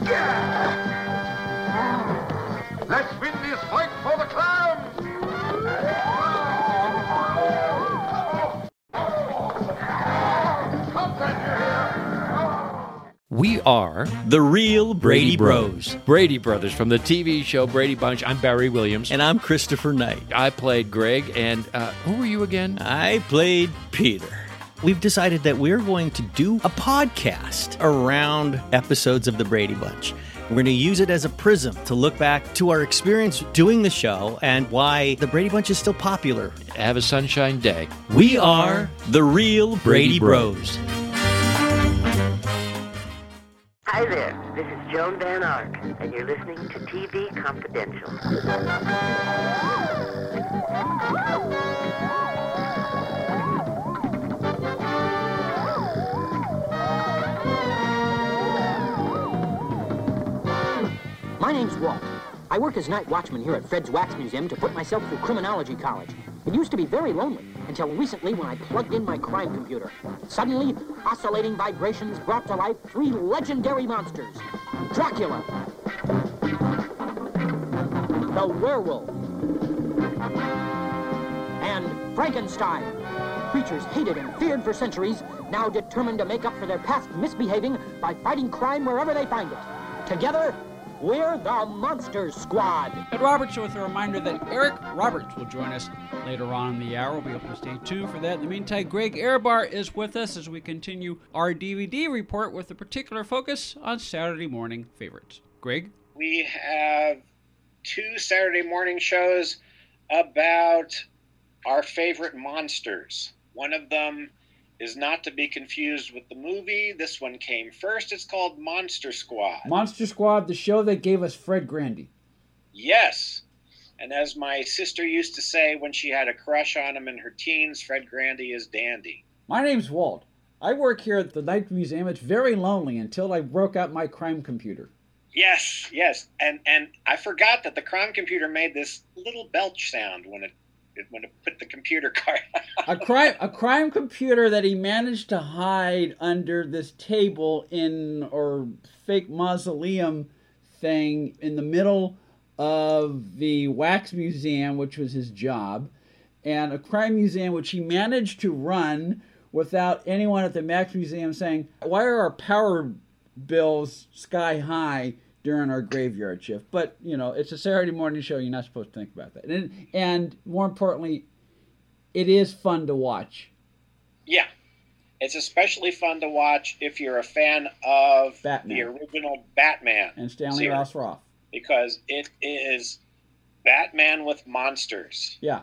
Let's win this fight for the clams! We are The real Brady Brady, Bros. Bros. Brady Brothers from the TV show Brady Bunch. I'm Barry Williams. And I'm Christopher Knight. I played Greg. And uh, who were you again? I played Peter. We've decided that we're going to do a podcast around episodes of The Brady Bunch. We're going to use it as a prism to look back to our experience doing the show and why The Brady Bunch is still popular. Have a sunshine day. We are the real Brady, Brady Bros. Hi there, this is Joan Van Ark, and you're listening to TV Confidential. My name's Walt. I work as night watchman here at Fred's Wax Museum to put myself through criminology college. It used to be very lonely until recently when I plugged in my crime computer. Suddenly, oscillating vibrations brought to life three legendary monsters. Dracula. The werewolf. And Frankenstein. Creatures hated and feared for centuries, now determined to make up for their past misbehaving by fighting crime wherever they find it. Together, we're the Monster Squad. Ed Robertson with a reminder that Eric Roberts will join us later on in the hour. We'll be able to stay tuned for that. In the meantime, Greg Ehrbar is with us as we continue our DVD report with a particular focus on Saturday morning favorites. Greg? we have two Saturday morning shows about our favorite monsters. One of them is not to be confused with the movie. This one came first. It's called Monster Squad. Monster Squad, the show that gave us Fred Grandy. yes. And as my sister used to say when she had a crush on him in her teens, Fred Grandy is dandy. My name's Walt. I work here at the Night Museum. It's very lonely until I broke out my crime computer. Yes, yes. And and I forgot that the crime computer made this little belch sound when it when it put the computer card a crime a crime computer that he managed to hide under this table in or fake mausoleum thing in the middle of the wax museum which was his job and a crime museum which he managed to run without anyone at the wax museum saying why are our power bills sky high during our graveyard shift but you know it's a saturday morning show you're not supposed to think about that and, and more importantly it is fun to watch. Yeah. It's especially fun to watch if you're a fan of Batman. the original Batman And Stanley series, Ross Roth. because it is Batman with monsters. Yeah.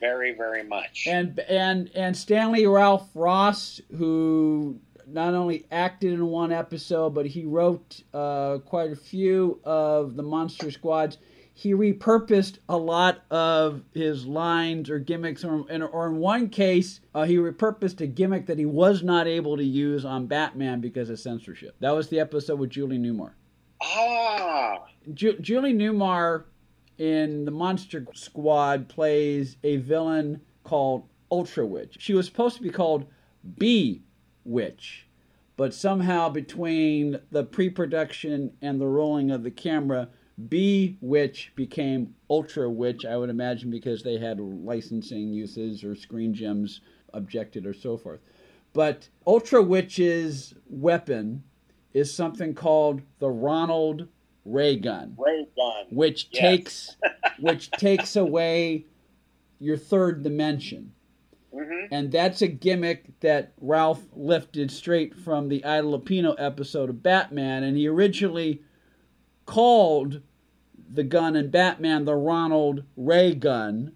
Very, very much. And and and Stanley Ralph Ross, who not only acted in one episode, but he wrote uh, quite a few of the Monster Squads. He repurposed a lot of his lines or gimmicks, or in, or in one case, uh, he repurposed a gimmick that he was not able to use on Batman because of censorship. That was the episode with Julie Newmar. ah, Ju- Julie Newmar in the Monster Squad plays a villain called Ultra Witch. She was supposed to be called Bee Witch, but somehow between the pre-production and the rolling of the camera, Bee Witch became Ultra Witch. I would imagine because they had licensing uses or Screen Gems objected or so forth. But Ultra Witch's weapon is something called the Ronald Ray gun Ray Gun. which Yes. takes which takes away your third dimension. Hmm And that's a gimmick that Ralph lifted straight from the Ida Lupino episode of Batman. And he originally called the gun in Batman the Ronald Ray gun.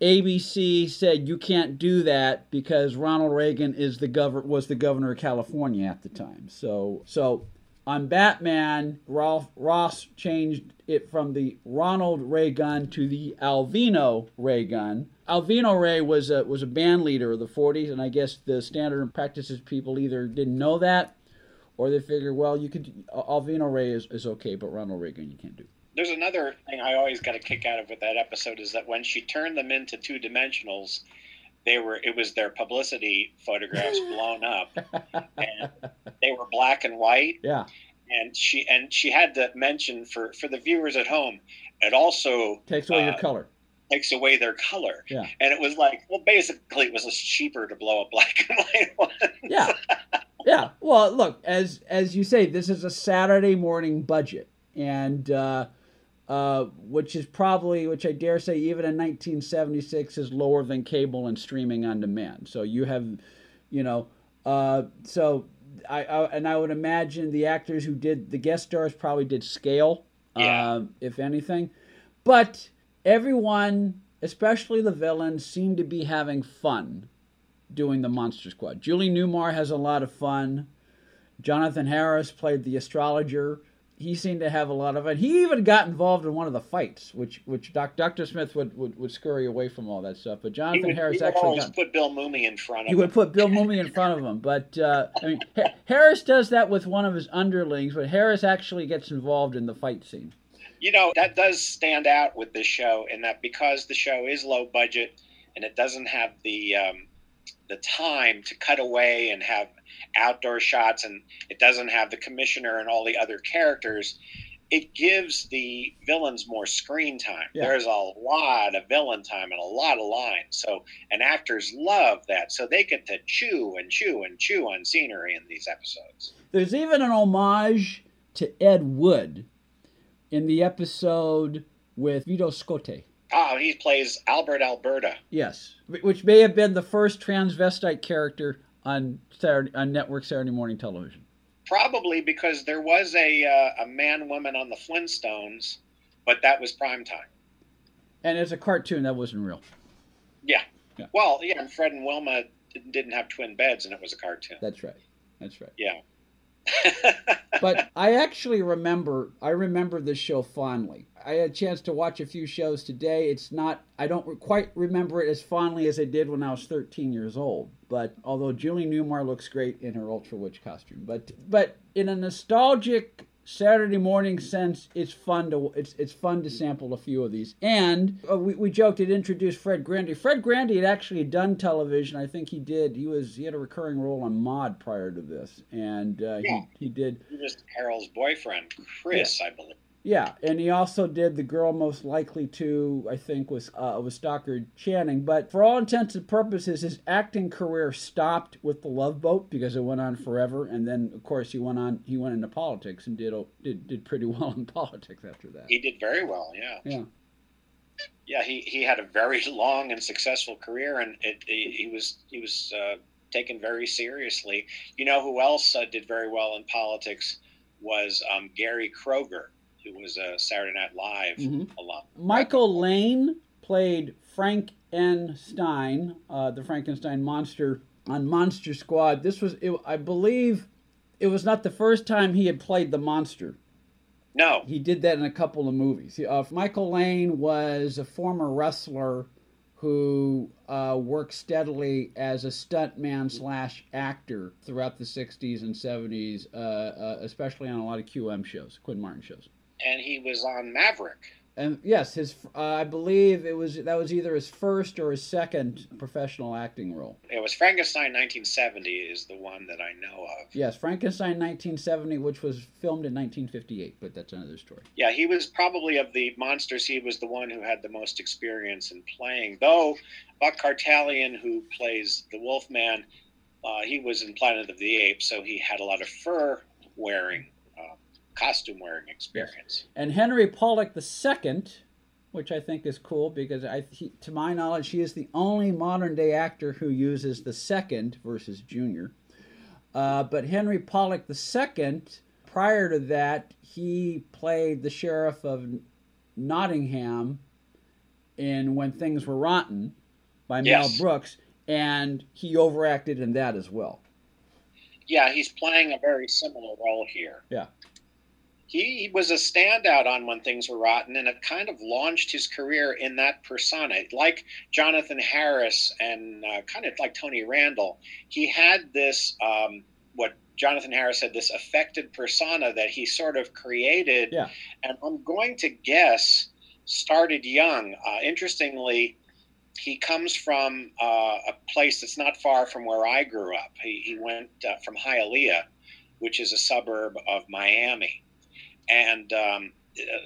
ABC said you can't do that because Ronald Reagan is the governor was the governor of California at the time. So so on Batman, Ralph Ross changed it from the Ronald Ray gun to the Alvino Ray gun. Alvino Ray was a was a band leader of the 40s, and I guess the standard and practices people either didn't know that, or they figured, well, you could Alvino Ray is, is okay, but Ronald Reagan you can't do. There's another thing I always got a kick out of with that episode is that when she turned them into two dimensionals, they were it was their publicity photographs blown up, and they were black and white. Yeah, and she and she had to mention for for the viewers at home, it also Takes away uh, your color. takes away their color. Yeah. And it was like, well, basically, it was just cheaper to blow a black and white one. Yeah. Yeah. Well, look, as as you say, this is a Saturday morning budget, and uh, uh, which is probably, which I dare say, even in 1976, is lower than cable and streaming on demand. So you have, you know, uh, so I, I and I would imagine the actors who did the guest stars probably did scale, Yeah. um, if anything, but everyone, especially the villains, seem to be having fun doing the Monster Squad. Julie Newmar has a lot of fun. Jonathan Harris played the astrologer. He seemed to have a lot of it. He even got involved in one of the fights, which which Doc, Dr. Smith would, would, would scurry away from all that stuff. But Jonathan would, Harris actually got. put Bill Mooney in front of He him. would put Bill Mooney in front of him, but uh, I mean, Ha- Harris does that with one of his underlings. But Harris actually gets involved in the fight scene. you know that does stand out with this show in that because the show is low budget and it doesn't have the um, the time to cut away and have outdoor shots and it doesn't have the commissioner and all the other characters it gives the villains more screen time Yeah. there's a lot of villain time and a lot of lines so and actors love that so they get to chew and chew and chew on scenery in these episodes There's even an homage to Ed Wood in the episode with Vito Scotti. Oh he plays albert alberta Yes, which may have been the first transvestite character on Saturday on network Saturday morning television. Probably because there was a uh, a man woman on the Flintstones, but that was prime time. And it's a cartoon that wasn't real. Yeah. Yeah. Well, yeah, and Fred and Wilma didn't have twin beds, and it was a cartoon. That's right. That's right. Yeah. But I actually remember I remember this show fondly. I had a chance to watch a few shows today. It's not I don't quite remember it as fondly as I did when I was 13 years old. But although Julie Newmar looks great in her Ultra Witch costume, but but in a nostalgic Saturday morning sense, it's fun to it's it's fun to sample a few of these. And uh, we, we joked it introduced Fred Grandy. Fred Grandy had actually done television. I think he did. He was he had a recurring role on Maude prior to this, and uh, Yeah. he he did he was Carol's boyfriend, Chris, I believe. Yeah, and he also did the girl most likely to, I think, was uh, was Stockard Channing. But for all intents and purposes, his acting career stopped with the Love Boat because it went on forever, and then of course he went on he went into politics and did did did pretty well in politics after that. He did very well. Yeah. Yeah, Yeah. He, he had a very long and successful career, and it, he, he was he was uh, taken very seriously. You know who else uh, did very well in politics was um, Gary Kroeger, who was a Saturday Night Live Mhm. alum. Michael Lane played Frank N. Stein, uh, the Frankenstein monster on Monster Squad. This was, it, I believe, it was not the first time he had played the monster. No, He did that in a couple of movies. He- Uh, Michael Lane was a former wrestler who uh, worked steadily as a stuntman slash actor throughout the 60s and 70s, uh, uh, especially on a lot of QM shows, Quinn Martin shows. And he was on Maverick. And yes, his uh, I believe it was that was either his first or his second professional acting role. It was Frankenstein 1970 is the one that I know of. Yes, Frankenstein 1970, which was filmed in 1958, but that's another story. Yeah, he was probably of the monsters. He was the one who had the most experience in playing. Though Buck Kartalian, who plays the Wolfman, uh, he was in Planet of the Apes, so he had a lot of fur wearing, costume wearing experience. And Henry Polic II, which I think is cool because I, he, to my knowledge, he is the only modern day actor who uses the second versus junior. Uh, but Henry Polic II, prior to that, he played the sheriff of Nottingham in When Things Were Rotten by Yes. Mel Brooks, and he overacted in that as well. Yeah, he's playing a very similar role here. Yeah. He was a standout on When Things Were Rotten, and it kind of launched his career in that persona. Like Jonathan Harris and uh, kind of like Tony Randall, he had this, um, what Jonathan Harris had, this affected persona that he sort of created. Yeah. And I'm going to guess started young. Uh, interestingly, he comes from uh, a place that's not far from where I grew up. He, he went uh, from Hialeah which is a suburb of Miami. And um,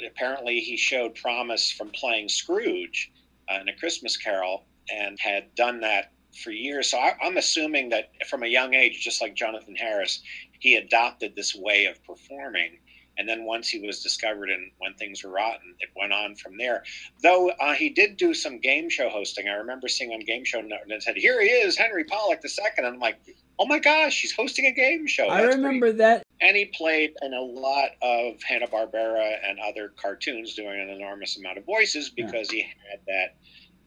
apparently, he showed promise from playing Scrooge uh, in A Christmas Carol and had done that for years. So I, I'm assuming that from a young age, just like Jonathan Harris, he adopted this way of performing. And then once he was discovered and when things were rotten, it went on from there. Though uh, he did do some game show hosting. I remember seeing on Game Show and it said, "Here he is, Henry Polic the second. And I'm like, "Oh my gosh, she's hosting a game show!" I remember pretty- that. And he played in a lot of Hanna Barbera and other cartoons, doing an enormous amount of voices Yeah. because he had that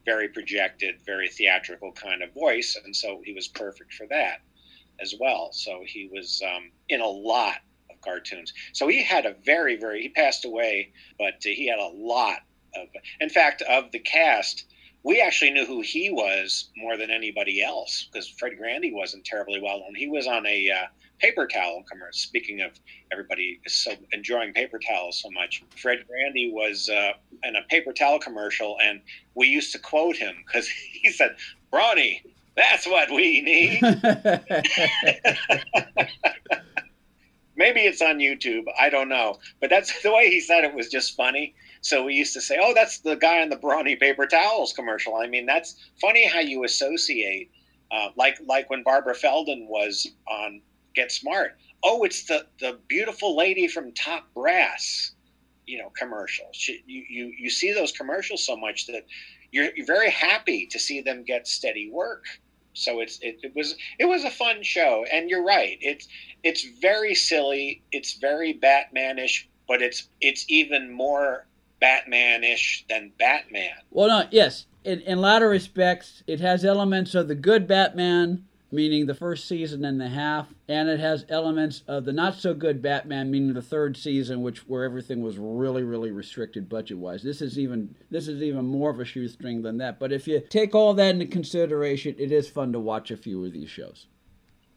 very projected, very theatrical kind of voice, and so he was perfect for that as well. So he was um, in a lot of cartoons. So he had a very, very. He passed away, but he had a lot of. In fact, of the cast, we actually knew who he was more than anybody else because Fred Grandy wasn't terribly well known. He was on a uh, paper towel commercial. Speaking of everybody is so enjoying paper towels so much, Fred Grandy was uh, in a paper towel commercial, and we used to quote him because he said, "Brawny, that's what we need." It's on YouTube. I don't know. But that's the way he said it was just funny. So we used to say, oh, that's the guy in the Brawny paper towels commercial. I mean, that's funny how you associate, uh, like like when Barbara Feldon was on Get Smart. Oh, it's the, the beautiful lady from Top Brass, you know, commercial. She, you, you, you see those commercials so much that you're, you're very happy to see them get steady work. So it's it, it was it was a fun show, and you're right. It's it's very silly. It's very Batmanish, but it's it's even more Batmanish than Batman. Well, no, yes. In, in latter respects, it has elements of the good Batman, meaning the first season and a half, and it has elements of the not so good Batman, meaning the third season, which where everything was really, really restricted budget wise. This is even this is even more of a shoestring than that. But if you take all that into consideration, it is fun to watch a few of these shows.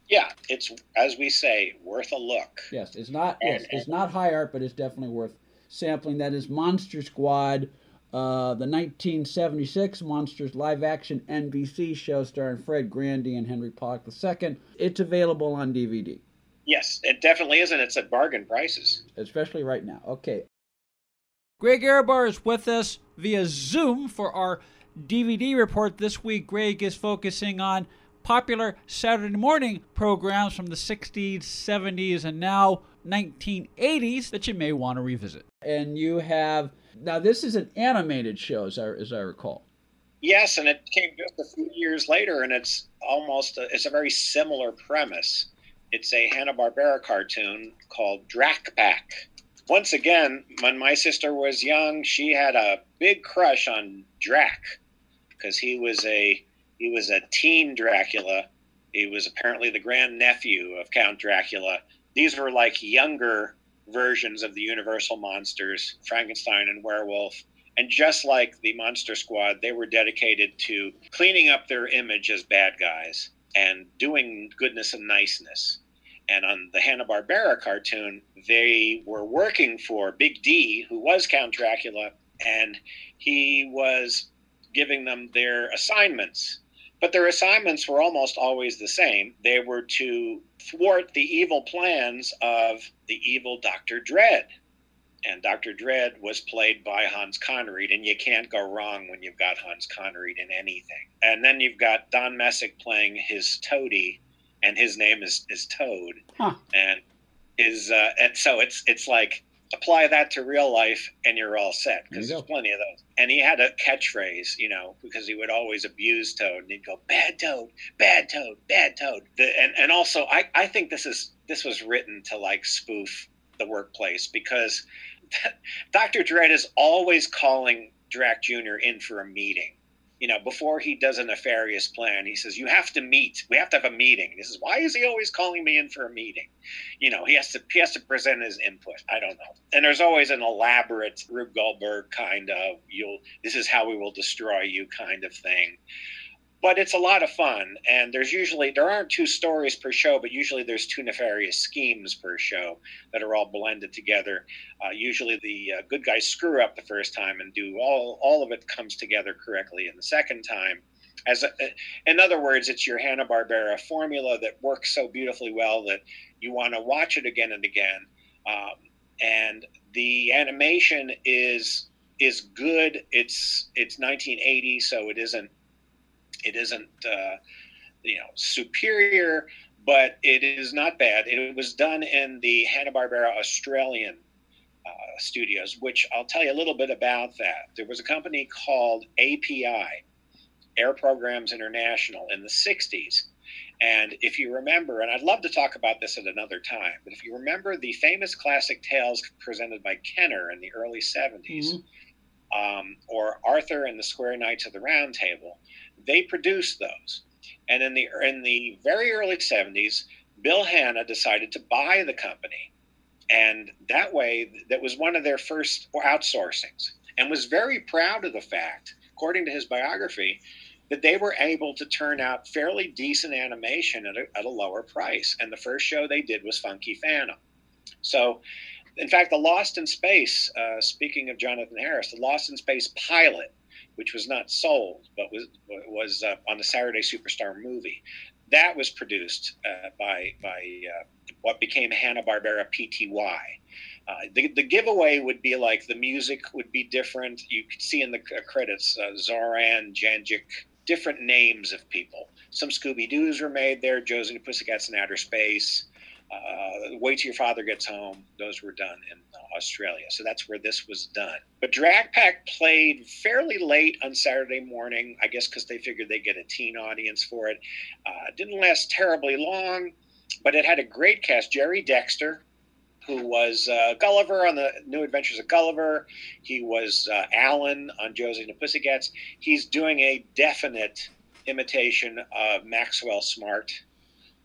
Yeah, it's as we say, worth a look. Yes, it's not yes, it's not high art, but it's definitely worth sampling. That is Monster Squad, uh, the 1976 Monsters live action NBC show starring Fred Grandy and Henry Polic II. It's available on DVD, Yes, it definitely is, and it's at bargain prices. especially right now. Okay. Greg Ehrbar is with us via Zoom for our DVD report. This week, Greg is focusing on popular Saturday morning programs from the 60s, 70s, and now 1980s that you may want to revisit. And you have now this is an animated show, as I, as I recall. Yes, and it came just a few years later, and it's almost a, it's a very similar premise. It's a Hanna Barbera cartoon called Drac Pack. Once again, when my sister was young, she had a big crush on Drac because he was a he was a teen Dracula. He was apparently the grandnephew of Count Dracula. These were like younger versions of the Universal monsters, Frankenstein and Werewolf. And just like the Monster Squad, they were dedicated to cleaning up their image as bad guys and doing goodness and niceness. And on the Hanna Barbera cartoon, they were working for Big D, who was Count Dracula, and he was giving them their assignments. But their assignments were almost always the same. They were to thwart the evil plans of the evil Dr. Dread. And Dr. Dread was played by Hans Conried, and you can't go wrong when you've got Hans Conried in anything. And then you've got Don Messick playing his toady, and his name is, is Toad. Huh. And his uh, and so it's it's like apply that to real life and you're all set because There there's go. plenty of those. And he had a catchphrase, you know, because he would always abuse Toad and he'd go, "Bad Toad, bad Toad, bad Toad." The, and and also, I I think this is this was written to like spoof the workplace because Dr. Dread is always calling Drac Jr. in for a meeting. You know, before he does a nefarious plan, he says, You have to meet. We have to have a meeting. He says, Why is he always calling me in for a meeting? You know, he has to he has to present his input. I don't know. And there's always an elaborate Rube Goldberg kind of you'll this is how we will destroy you kind of thing. But it's a lot of fun, and there's usually there aren't two stories per show, but usually there's two nefarious schemes per show that are all blended together. Uh, usually the uh, good guys screw up the first time and do all all of it comes together correctly in the second time. as a, in other words, it's your Hanna Barbera formula that works so beautifully well that you want to watch it again and again. Um, and the animation is is good. It's it's 1980, so it isn't it isn't uh, you know superior, but it is not bad. It was done in the Hanna Barbera Australian uh, studios, which I'll tell you a little bit about that. There was a company called API, Air Programs International, in the 60s. And if you remember, and I'd love to talk about this at another time, but if you remember the famous classic tales presented by Kenner in the early 70s, mm-hmm. um, or Arthur and the Square Knights of the Round Table, they produced those. And in the in the very early 70s, Bill Hanna decided to buy the company. And that way, that was one of their first outsourcings, and was very proud of the fact, according to his biography, that they were able to turn out fairly decent animation at a, at a lower price. And the first show they did was Funky Phantom. So, in fact, the Lost in Space, uh, speaking of Jonathan Harris, the Lost in Space pilot which was not sold but was was uh, on the Saturday Superstar movie. That was produced uh, by by uh, what became Hanna Barbera Pty. Uh, the, the giveaway would be like the music would be different. You could see in the credits uh, Zoran, Janjic, different names of people. Some Scooby Doo's were made there. Josie and the Pussycats in Outer Space. Wait till your father gets home. Those were done in Australia. So that's where this was done. But Drac Pack played fairly late on Saturday morning, I guess because they figured they'd get a teen audience for it. Uh, didn't last terribly long, but it had a great cast. Jerry Dexter, who was uh, Gulliver on the New Adventures of Gulliver. He was uh, Alan on Josie and the Pussycats. He's doing a definite imitation of Maxwell Smart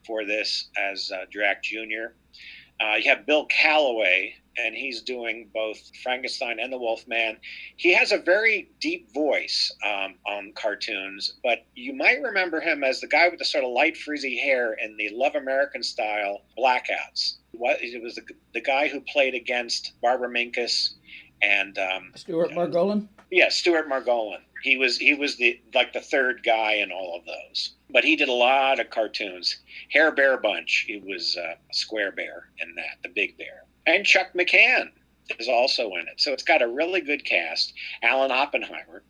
for this as uh, Drac Jr. Uh, you have Bill Callaway, and he's doing both Frankenstein and the Wolfman. He has a very deep voice um, on cartoons, but you might remember him as the guy with the sort of light frizzy hair in the Love American style Blackouts. What it was the, the guy who played against Barbara Minkus and um, Stuart Margolin. Yeah, Stuart Margolin. He was he was the like the third guy in all of those. But he did a lot of cartoons. Hair Bear Bunch. He was uh, Square Bear in that, the Big Bear, and Chuck McCann is also in it. So it's got a really good cast. Alan Oppenheimer.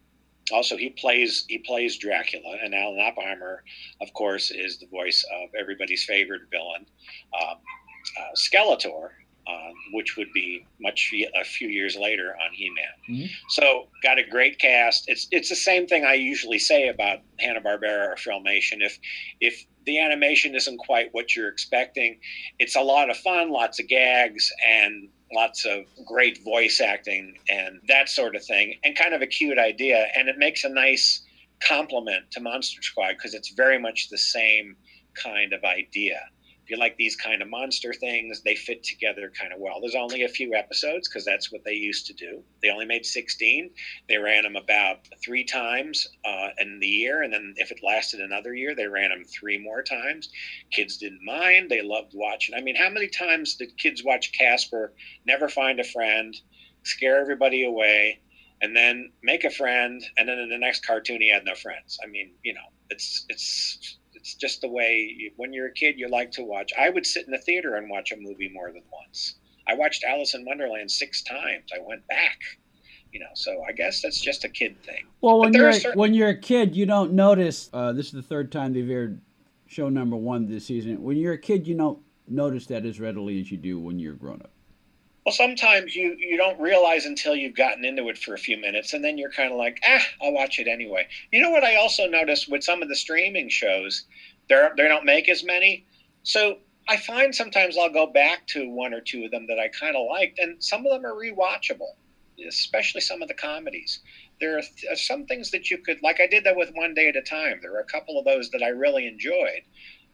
Also, he plays he plays Dracula, and Alan Oppenheimer, of course, is the voice of everybody's favorite villain, um, uh, Skeletor, uh, which would be much a few years later on He-Man. Mm-hmm. So got a great cast. It's it's the same thing I usually say about Hanna Barbera or Filmation. If if the animation isn't quite what you're expecting, it's a lot of fun, lots of gags, and lots of great voice acting and that sort of thing, and kind of a cute idea. And it makes a nice complement to Monster Squad because it's very much the same kind of idea if you like these kind of monster things, they fit together kind of well. There's only a few episodes because that's what they used to do. They only made 16. They ran them about three times uh, in the year, and then if it lasted another year, they ran them three more times. Kids didn't mind. They loved watching. I mean, how many times did kids watch Casper, never find a friend, scare everybody away? and then make a friend and then in the next cartoon he had no friends i mean you know it's it's it's just the way you, when you're a kid you like to watch. I would sit in the theater and watch a movie more than once. I watched Alice in Wonderland six times. I went back. You know, so I guess that's just a kid thing. Well, when you're certain... when you're a kid, you don't notice. Uh, this is the third time they've aired show number one this season. When you're a kid, you don't notice that as readily as you do when you're grown up. Well, sometimes you you don't realize until you've gotten into it for a few minutes, and then you're kind of like, ah, I'll watch it anyway. You know what I also noticed with some of the streaming shows, they they don't make as many, so I find sometimes I'll go back to one or two of them that I kind of liked, and some of them are rewatchable, especially some of the comedies. There are th- some things that you could, like I did that with One Day at a Time. There were a couple of those that I really enjoyed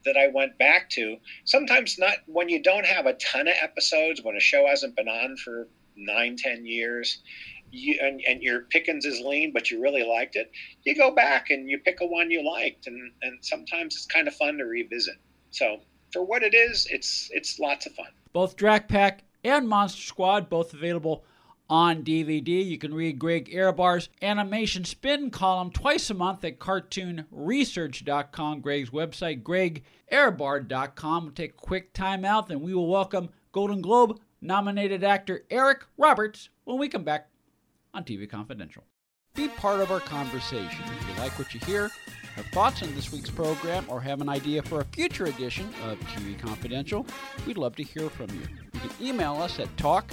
that I went back to. Sometimes not when you don't have a ton of episodes, when a show hasn't been on for nine, ten years, you, and, and your pickings is lean, but you really liked it, you go back and you pick a one you liked, and, and sometimes it's kind of fun to revisit. So for what it is, it's it's lots of fun. Both Drac Pack and Monster Squad, both available on DVD. You can read Greg Ehrbar's animation spin column twice a month at cartoonresearch.com, Greg's website, gregehrbar.com. We'll take a quick time out, then we will welcome Golden Globe nominated actor Eric Roberts when we come back on TV Confidential. Be part of our conversation. If you like what you hear, have thoughts on this week's program, or have an idea for a future edition of TV Confidential, we'd love to hear from you. You can email us at talk